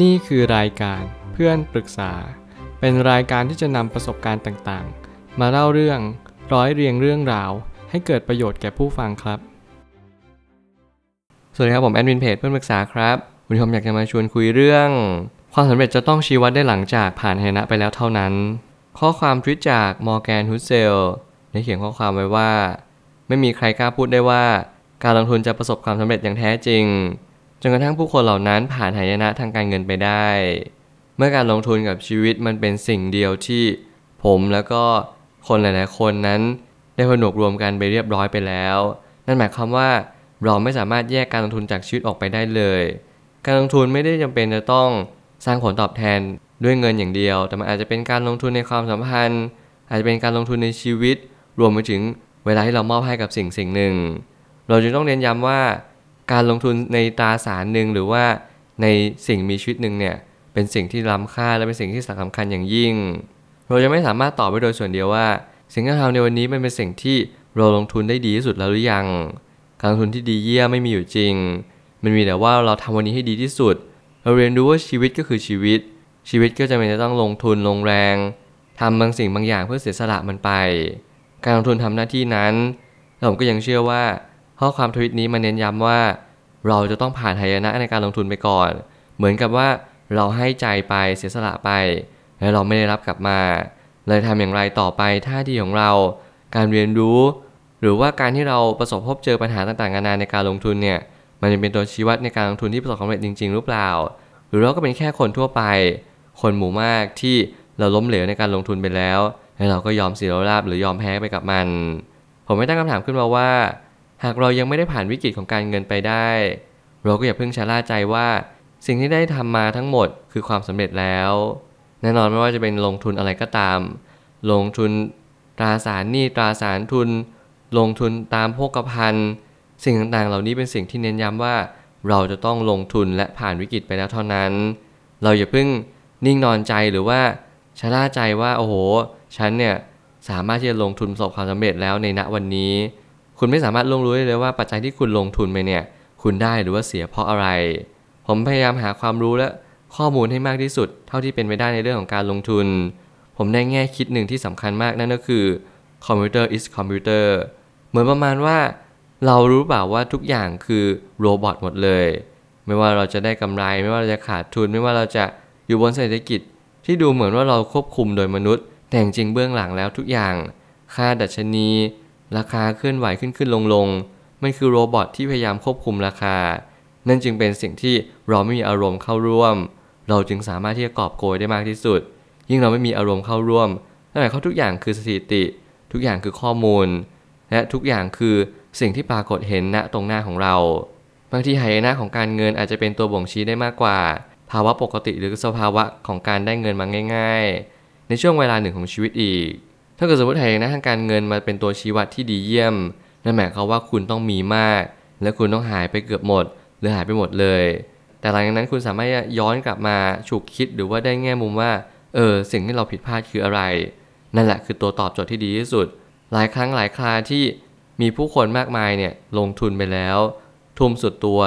นี่คือรายการเพื่อนปรึกษา เป็นรายการที่จะนำประสบการณ์ต่างๆ มาเล่าเรื่องร้อยเรียงเรื่องราว ให้เกิดประโยชน์แก่ผู้ฟังครับ สวัสดีครับผมแอดมินเพจเพื่อนปรึกษาครับวันนี้ผมอยากจะมาชวนคุยเรื่อง ความสำเร็จจะต้องชี้วัดได้หลังจากผ่านหนะไปแล้วเท่านั้น ข้อความทวิตจากมอร์แกนฮุสเซลได้เขียนข้อความไว้ว่า ไม่มีใครกล้าพูดได้ว่า การลงทุนจะประสบความสำเร็จอย่างแท้จริง จนกระทั่งผู้คนเหล่านั้นผ่านหายนะทางการเงินไปได้ เมื่อการลงทุนกับชีวิตมันเป็นสิ่งเดียวที่ผมแล้วก็คนหลาย ๆ คนนั้นได้ผนวกรวมกันไปเรียบร้อยไปแล้ว นั่นหมายความว่าเราไม่สามารถแยกการลงทุนจากชีวิตออกไปได้เลย การลงทุนไม่ได้จำเป็นจะต้องสร้างผลตอบแทนด้วยเงินอย่างเดียว แต่มันอาจจะเป็นการลงทุนในความสัมพันธ์ อาจจะเป็นการลงทุนในชีวิต รวมไปถึงเวลาที่เรามอบให้กับสิ่งสิ่งหนึ่ง เราจึงต้องเน้นย้ำว่า การลงทุนในตราสารหนึ่งหรือว่าในสิ่งมีชีวิตหนึ่งเนี่ยเป็นสิ่งที่ล้ำค่าและเป็นสิ่งที่สำคัญอย่างยิ่ง เราจะไม่สามารถตอบไปโดยส่วนเดียวว่า สิ่งที่เราทำในวันนี้มันเป็นสิ่งที่เราลงทุนได้ดีที่สุดแล้วหรือยัง การลงทุนที่ดีเยี่ยมไม่มีอยู่จริง มันมีแต่ว่าเราทำวันนี้ให้ดีที่สุด เราเรียนรู้ว่าชีวิตก็คือชีวิต ชีวิตก็จะเป็นจะต้องลงทุนลงแรงทำบางสิ่งบางอย่างเพื่อเสียสละมันไป การลงทุนทำหน้าที่นั้นแล้วผมก็ยังเชื่อว่า ข้อความทวิตนี้มาเน้นย้ำว่า เราจะต้องผ่านหายนะในการลงทุนไปก่อน เหมือนกับว่าเราให้ใจไปเสียสละไป แล้วเราไม่ได้รับกลับมา เลยทำอย่างไรต่อไปท่าทีของเรา การเรียนรู้ หรือว่าการที่เราประสบพบเจอปัญหาต่างๆนานาในการลงทุนเนี่ยมันจะเป็นตัวชี้วัดในการลงทุนที่ประสบความสำเร็จจริง ๆ หรือเปล่า หรือเราก็เป็นแค่คนทั่วไป คนหมู่มากที่เราล้มเหลวในการลงทุนไปแล้ว แล้วเราก็ยอมเสียราบหรือยอมแพ้ไปกับมัน ผมไม่ตั้งคำถามขึ้นมาว่า หากเรายังไม่ได้ผ่านวิกฤตของการเงินไปได้ เราก็อย่าเพิ่งชะล่าใจว่า สิ่งที่ได้ทำมาทั้งหมดคือความสำเร็จแล้ว แน่นอนไม่ว่าจะเป็นลงทุนอะไรก็ตาม ลงทุนตราสารหนี้ตราสารทุน ลงทุนตามโภคภัณฑ์สิ่งต่างๆ เหล่านี้เป็นสิ่งที่เน้นย้ำว่า เราจะต้องลงทุนและผ่านวิกฤตไปแล้วเท่านั้น เราอย่าเพิ่งนิ่งนอนใจหรือว่าชะล่าใจว่าโอ้โห ฉันเนี่ยสามารถที่จะลงทุนประสบความสำเร็จแล้วในณวันนี้ คุณไม่สามารถลงรู้ได้เลยว่าปัจจัยที่คุณลงทุนไปเนี่ย คุณได้หรือว่าเสียเพราะอะไร ผมพยายามหาความรู้และข้อมูลให้มากที่สุด เท่าที่เป็นไปได้ในเรื่องของการลงทุน ผมได้แง่คิดหนึ่งที่สำคัญมากนั่นก็คือ computer is computer เหมือนประมาณว่า เรารู้เปล่าว่าทุกอย่างคือโรบอทหมดเลย ไม่ว่าเราจะได้กำไร ไม่ว่าเราจะขาดทุน ไม่ว่าเราจะอยู่บนเศรษฐกิจ ที่ดูเหมือนว่าเราควบคุมโดยมนุษย์ แต่จริงเบื้องหลังแล้วทุกอย่าง ค่าดัชนี ราคาเคลื่อนไหวขึ้นขึ้นลงลงมันคือโรบอทที่พยายามควบคุมราคา นั่นจึงเป็นสิ่งที่เราไม่มีอารมณ์เข้าร่วม เราจึงสามารถที่จะกอบโกยได้มากที่สุด ยิ่งเราไม่มีอารมณ์เข้าร่วมนั่นหมายความทุกอย่างคือสถิติ ทุกอย่างคือข้อมูล และทุกอย่างคือสิ่งที่ปรากฏเห็นณตรงหน้าของเรา บางทีหายนะของการเงินอาจจะเป็นตัวบ่งชี้ได้มากกว่า ภาวะปกติหรือสภาวะของการได้เงินมาง่าย ๆ ในช่วงเวลาหนึ่งของชีวิตอีก ถ้าเกิดสมมติหายนะทางการเงินมาเป็นตัวชี้วัดที่ดีเยี่ยม นั่นหมายความว่าคุณต้องมีมาก และคุณต้องหายไปเกือบหมด หรือหายไปหมดเลย แต่หลังจากนั้นคุณสามารถย้อนกลับมาฉุกคิดหรือว่าได้แง่มุมว่า เออสิ่งที่เราผิดพลาดคืออะไร นั่นแหละคือตัวตอบโจทย์ที่ดีที่สุด หลายครั้งหลายคราที่มีผู้คนมากมายเนี่ยลงทุนไปแล้ว ทุ่มสุดตัว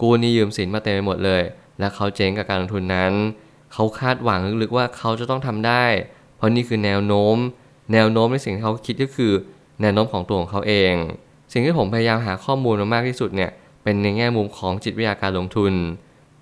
กู้นี้ยืมสินมาเต็มไปหมดเลย และเขาเจ๊งกับการลงทุนนั้น เขาคาดหวังลึกๆว่าเขาจะต้องทำได้ เพราะนี่คือแนวโน้ม แนวโน้มในสิ่งที่เขาคิดก็คือแนวโน้มของตัวของเขาเอง สิ่งที่ผมพยายามหาข้อมูลมามากที่สุดเนี่ยเป็นในแง่มุมของจิตวิทยาการลงทุน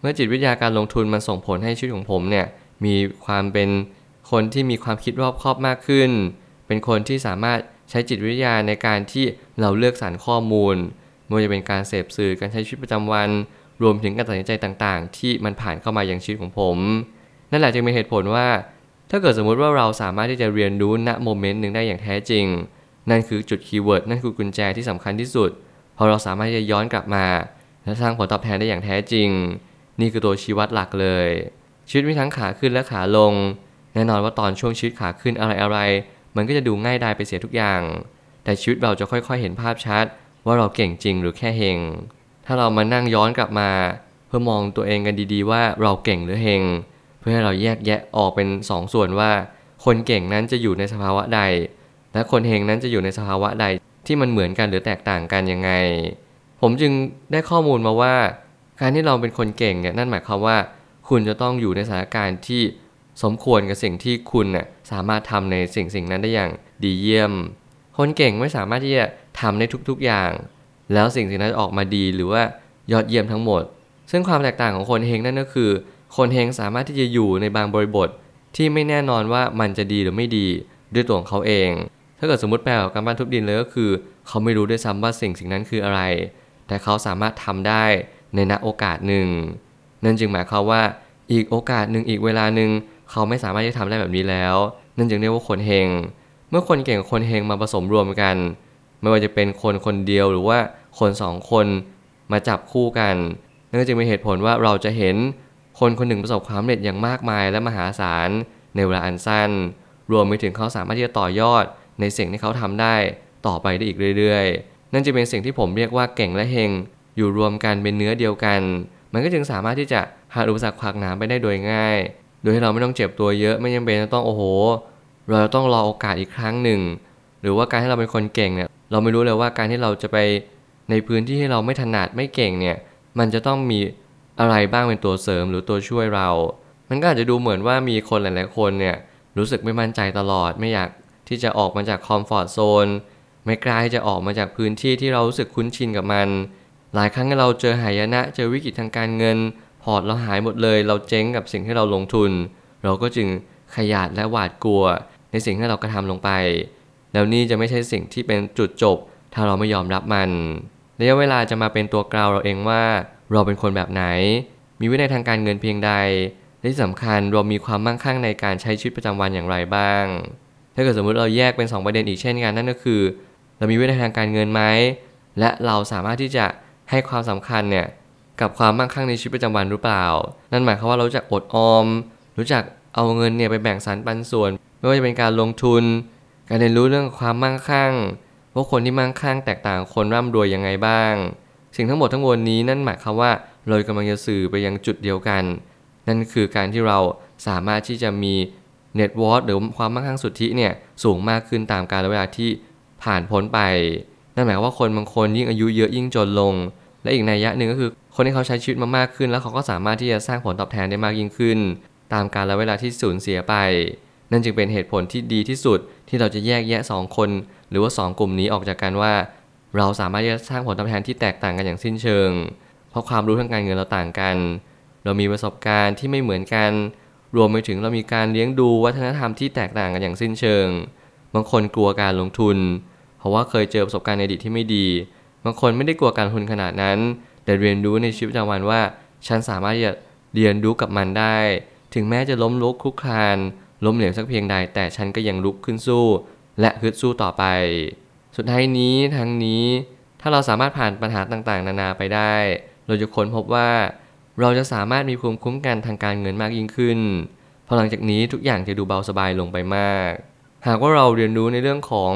เมื่อจิตวิทยาการลงทุนมันส่งผลให้ชีวิตของผมเนี่ยมีความเป็นคนที่มีความคิดรอบคอบมากขึ้น เป็นคนที่สามารถใช้จิตวิทยาในการที่เราเลือกสรรข้อมูลไม่ว่าจะเป็นการเสพสื่อการใช้ชีวิตประจำวัน รวมถึงการตัดสินใจต่างๆ ที่มันผ่านเข้ามาอย่างชีวิตของผม นั่นแหละจึงเป็นเหตุผลว่า ถ้าเกิดสมมุติว่าเราสามารถที่จะเรียนรู้ณโมเมนต์หนึ่งได้อย่างแท้จริง นั่นคือจุด keyword นั่นคือกุญแจที่สำคัญที่สุด พอเราสามารถที่จะย้อนกลับมา และสร้างผลตอบแทนได้อย่างแท้จริง นี่คือตัวชี้วัดหลักเลย ชีวิตมีทั้งขาขึ้นและขาลง แน่นอนว่าตอนช่วงชีวิตขาขึ้นอะไรๆมันก็จะดูง่ายดายไปเสียทุกอย่าง แต่ชีวิตเราจะค่อยๆ เห็นภาพชัด ว่าเราเก่งจริงหรือแค่เฮง ถ้าเรามานั่งย้อนกลับมา เพื่อมองตัวเองกันดีๆ ว่าเราเก่งหรือเฮง พื่อให้เราแยกแยะออกเป็นสองส่วนว่า คนเก่งนั้นจะอยู่ในสภาวะใด และคนเฮงนั้นจะอยู่ในสภาวะใดที่มันเหมือนกันหรือแตกต่างกันยังไง ผมจึงได้ข้อมูลมาว่า การที่เราเป็นคนเก่งเนี่ยนั่นหมายความว่า คุณจะต้องอยู่ในสถานการณ์ที่สมควรกับสิ่งที่คุณน่ะสามารถทำในสิ่งสิ่งนั้นได้อย่างดีเยี่ยม คนเก่งไม่สามารถที่จะทำในทุกๆอย่าง แล้วสิ่งสิ่งนั้นจะออกมาดีหรือว่ายอดเยี่ยมทั้งหมด ซึ่งความแตกต่างของคนเฮงนั่นก็คือ คนเฮงสามารถที่จะอยู่ในบางบริบทที่ไม่แน่นอนว่ามันจะดีหรือไม่ดีด้วยตัวของเขาเอง ถ้าเกิดสมมติแปลกับการบ้านทุบดินเลยก็คือ เขาไม่รู้ด้วยซ้ำว่าสิ่งสิ่งนั้นคืออะไร แต่เขาสามารถทำได้ในณโอกาสหนึ่ง นั่นจึงหมายความว่าอีกโอกาสหนึ่งอีกเวลาหนึ่งเขาไม่สามารถที่จะทำได้แบบนี้แล้ว นั่นจึงเรียกว่าคนเฮง เมื่อคนเก่งกับคนเฮงมาผสมรวมกัน ไม่ว่าจะเป็นคนคนเดียวหรือว่าคนสองคนมาจับคู่กัน นั่นก็จึงเป็นเหตุผลว่าเราจะเห็น คนคนหนึ่งประสบความสำเร็จอย่างมากมายและมหาศาลในเวลาอันสั้น รวมไปถึงเขาสามารถที่จะต่อยอดในสิ่งที่เขาทำได้ต่อไปได้อีกเรื่อยๆ นั่นจะเป็นสิ่งที่ผมเรียกว่าเก่งและเฮงอยู่รวมกันเป็นเนื้อเดียวกัน มันก็จึงสามารถที่จะหาอุปสรรคขวากหนามไปได้โดยง่าย โดยที่เราไม่ต้องเจ็บตัวเยอะไม่จำเป็นจะต้องโอ้โห เราจะต้องรอโอกาสอีกครั้งหนึ่ง หรือว่าการที่เราเป็นคนเก่งเนี่ยเราไม่รู้เลยว่าการที่เราจะไปในพื้นที่ที่เราไม่ถนัดไม่เก่งเนี่ยมันจะต้องมี อะไรบ้างเป็นตัวเสริมหรือตัวช่วยเรา มันก็อาจจะดูเหมือนว่ามีคนหลาย ๆ คนเนี่ยรู้สึกไม่มั่นใจตลอด ไม่อยากที่จะออกมาจากคอมฟอร์ทโซน ไม่กล้าที่จะออกมาจากพื้นที่ที่เรารู้สึกคุ้นชินกับมัน หลายครั้งเราเจอหายนะ เจอวิกฤตทางการเงิน พอร์ตเราหายหมดเลย เราเจ๊งกับสิ่งที่เราลงทุน เราก็จึงขยาดและหวาดกลัว ในสิ่งที่เรากระทำลงไป แล้วนี่จะไม่ใช่สิ่งที่เป็นจุดจบ ถ้าเราไม่ยอมรับมันระยะเวลาจะมาเป็นตัวกลาวเราเองว่า เราเป็นคนแบบไหน มีวินัยทางการเงินเพียงใด และที่สำคัญเรามีความมั่งคั่งในการใช้ชีวิตประจำวันอย่างไรบ้าง ถ้าเกิดสมมุติเราแยกเป็น 2 ประเด็นอีกเช่นกันนั่นก็คือ เรามีวินัยทางการเงินไหม และเราสามารถที่จะให้ความสำคัญเนี่ยกับความมั่งคั่งในชีวิตประจำวันหรือเปล่า นั่นหมายความว่าเราจักอดออม รู้จักเอาเงินเนี่ยไปแบ่งสรรปันส่วน ไม่ว่าจะเป็นการลงทุน การเรียนรู้เรื่องความมั่งคั่งว่าคนที่มั่งคั่งแตกต่างคนร่ำรวยยังไงบ้าง สิ่งทั้งหมดทั้งมวลนี้นั่นหมายความว่าเรากำลังจะสื่อไปยังจุดเดียวกัน นั่นคือการที่เราสามารถที่จะมีเน็ตวอร์หรือความมั่งคั่งสุทธิเนี่ยสูงมากขึ้นตามกาลเวลาที่ผ่านพ้นไป นั่นหมายว่าคนบางคนยิ่งอายุเยอะยิ่งจนลง และอีกในยยะหนึ่งก็คือ คนที่เขาใช้ชีวิตมามากขึ้น แล้วเขาก็สามารถที่จะสร้างผลตอบแทนได้มากยิ่งขึ้น ตามกาลเวลาที่สูญเสียไป นั่นจึงเป็นเหตุผลที่ดีที่สุดที่เราจะแยกแยะ 2 คน หรือว่า 2 กลุ่มนี้ออกจากกันว่า เราสามารถที่จะสร้างผลตอบแทนที่แตกต่างกันอย่างสิ้นเชิง เพราะความรู้ทางการเงินเราต่างกัน เรามีประสบการณ์ที่ไม่เหมือนกัน รวมไปถึงเรามีการเลี้ยงดูวัฒนธรรมที่แตกต่างกันอย่างสิ้นเชิง บางคนกลัวการลงทุน เพราะว่าเคยเจอประสบการณ์ในอดีตที่ไม่ดี บางคนไม่ได้กลัวการลงทุนขนาดนั้น แต่เรียนรู้ในชีวิตประจำวันว่า ฉันสามารถจะเรียนรู้กับมันได้ ถึงแม้จะล้มลุกคลุกคลาน ล้มเหลวสักเพียงใด แต่ฉันก็ยังลุกขึ้นสู้ และฮึดสู้ต่อไป สุดท้ายนี้ทั้งนี้ถ้าเราสามารถผ่านปัญหาต่างๆ นานาไปได้ เราจะค้นพบว่า เราจะสามารถมีภูมิคุ้มกันทางการเงินมากยิ่งขึ้นพอหลังจากนี้ทุกอย่างจะดูเบาสบายลงไปมาก หากว่าเราเรียนรู้ในเรื่องของ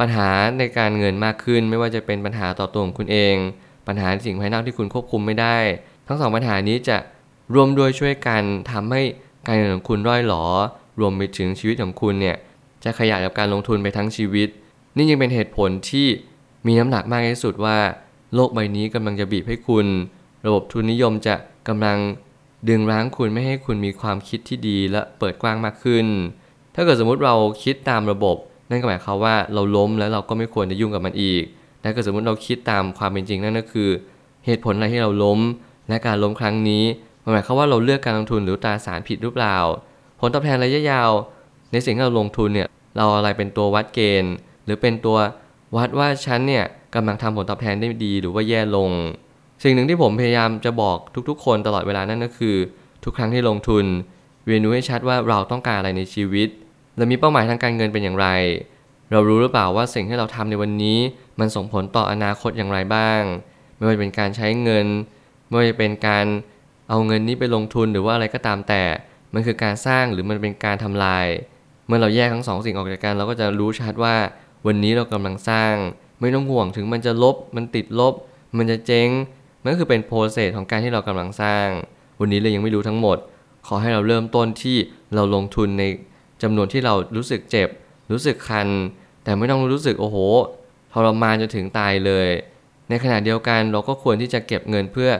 ปัญหาในการเงินมากขึ้น ไม่ว่าจะเป็นปัญหาต่อตัวของคุณเอง ปัญหาสิ่งภายนอกที่คุณควบคุมไม่ได้ ทั้งสองปัญหานี้จะรวมด้วยช่วยกันทำให้การเงินของคุณร่อยหลอ รวมไปถึงชีวิตของคุณเนี่ยจะขยายกับการลงทุนไปทั้งชีวิต นี่ยังเป็นเหตุผลที่มีน้ำหนักมากที่สุดว่า โลกใบนี้กำลังจะบีบให้คุณ ระบบทุนนิยมจะกำลังดึงรั้งคุณไม่ให้คุณมีความคิดที่ดีและเปิดกว้างมากขึ้น ถ้าเกิดสมมติเราคิดตามระบบ นั่นก็หมายความว่าเราล้มแล้วเราก็ไม่ควรจะยุ่งกับมันอีกแต่ถ้าเกิดสมมติเราคิดตามความเป็นจริงนั่นก็คือ เหตุผลอะไรที่เราล้ม และการล้มครั้งนี้มหมายความว่าเราเลือกการลงทุนหรือตราสารผิดหรือเปล่า ผลตอบแทนระยะยาว ในสิ่งที่เราลงทุนเนี่ยเราอะไรเป็นตัววัดเกณฑ์ รือเป็นตัววัดว่าฉันเนี่ยกำลังทำผลตอบแทนได้ดีหรือว่าแย่ลง สิ่งหนึ่งที่ผมพยายามจะบอกทุกๆ คนตลอดเวลานั่นก็คือ ทุกครั้งที่ลงทุน เรียนรู้ให้ชัดว่าเราต้องการอะไรในชีวิต และมีเป้าหมายทางการเงินเป็นอย่างไร เรารู้หรือเปล่าว่าสิ่งที่เราทำในวันนี้ มันส่งผลต่ออนาคตอย่างไรบ้าง ไม่ว่าจะเป็นการใช้เงิน ไม่ว่าจะเป็นการเอาเงินนี้ไปลงทุนหรือว่าอะไรก็ตามแต่ มันคือการสร้างหรือมันเป็นการทำลาย เมื่อเราแยกทั้งสองสิ่งออกจากกันเราก็จะรู้ชัดว่า วันนี้เรากำลังสร้าง ไม่ต้องห่วงถึงมันจะลบ มันติดลบ มันจะเจ๊ง มันก็คือเป็นโปรเซสของการที่เรากำลังสร้าง วันนี้เรายังไม่รู้ทั้งหมด ขอให้เราเริ่มต้นที่เราลงทุนในจำนวนที่เรารู้สึกเจ็บ รู้สึกคัน แต่ไม่ต้องรู้สึกโอ้โหทรมานจนถึงตายเลย ในขณะเดียวกันเราก็ควรที่จะเก็บเงินเพื่อ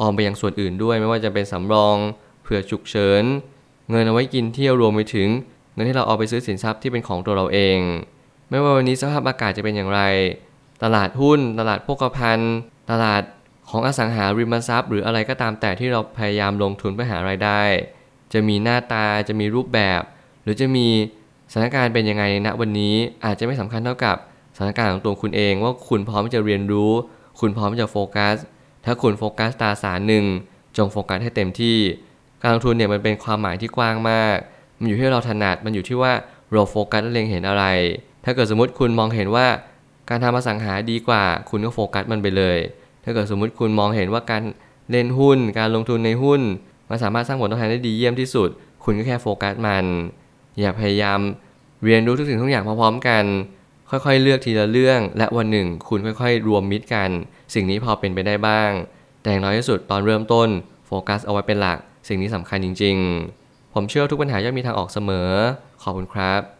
ออมไปยังส่วนอื่นด้วย ไม่ว่าจะเป็นสำรองเผื่อฉุกเฉิน เงินเอาไว้กินเที่ยวรวมไปถึงเงินที่เราเอาไปซื้อสินทรัพย์ที่เป็นของตัวเราเอง ไม่ว่าวันนี้สภาพอากาศจะเป็นอย่างไร ตลาดหุ้น ตลาดโภคภัณฑ์ ตลาดของอสังหาริมทรัพย์ หรืออะไรก็ตามแต่ที่เราพยายามลงทุนเพื่อหารายได้ จะมีหน้าตาจะมีรูปแบบ หรือจะมีสถานการณ์เป็นยังไงณวันนี้อาจจะไม่สำคัญเท่ากับสถานการณ์ของตัวคุณเอง ว่าคุณพร้อมที่จะเรียนรู้ คุณพร้อมที่จะโฟกัส ถ้าคุณโฟกัสตราสารหนึ่งจงโฟกัสให้เต็มที่ การลงทุนเนี่ยมันเป็นความหมายที่กว้างมาก มันอยู่ที่เราถนัดมันอยู่ที่ว่าเราโฟกัสและเล็งเห็นอะไร ถ้าเกิดสมมติคุณมองเห็นว่าการทำอสังหาดีกว่า คุณก็โฟกัสมันไปเลย ถ้าเกิดสมมติคุณมองเห็นว่าการเล่นหุ้น การลงทุนในหุ้น มันสามารถสร้างผลตอบแทนได้ดีเยี่ยมที่สุด คุณก็แค่โฟกัสมัน อย่าพยายามเรียนรู้ทุกสิ่งทุกอย่างพร้อมๆกัน ค่อยๆ เลือกทีละเรื่อง และวันหนึ่ง คุณค่อยๆ รวมมิตรกัน สิ่งนี้พอเป็นไปได้บ้าง แต่อย่างน้อยที่สุดตอนเริ่มต้น โฟกัสเอาไว้เป็นหลัก สิ่งนี้สำคัญจริง ๆ ผมเชื่อว่าทุกปัญหาย่อมมีทางออกเสมอ ขอบคุณครับ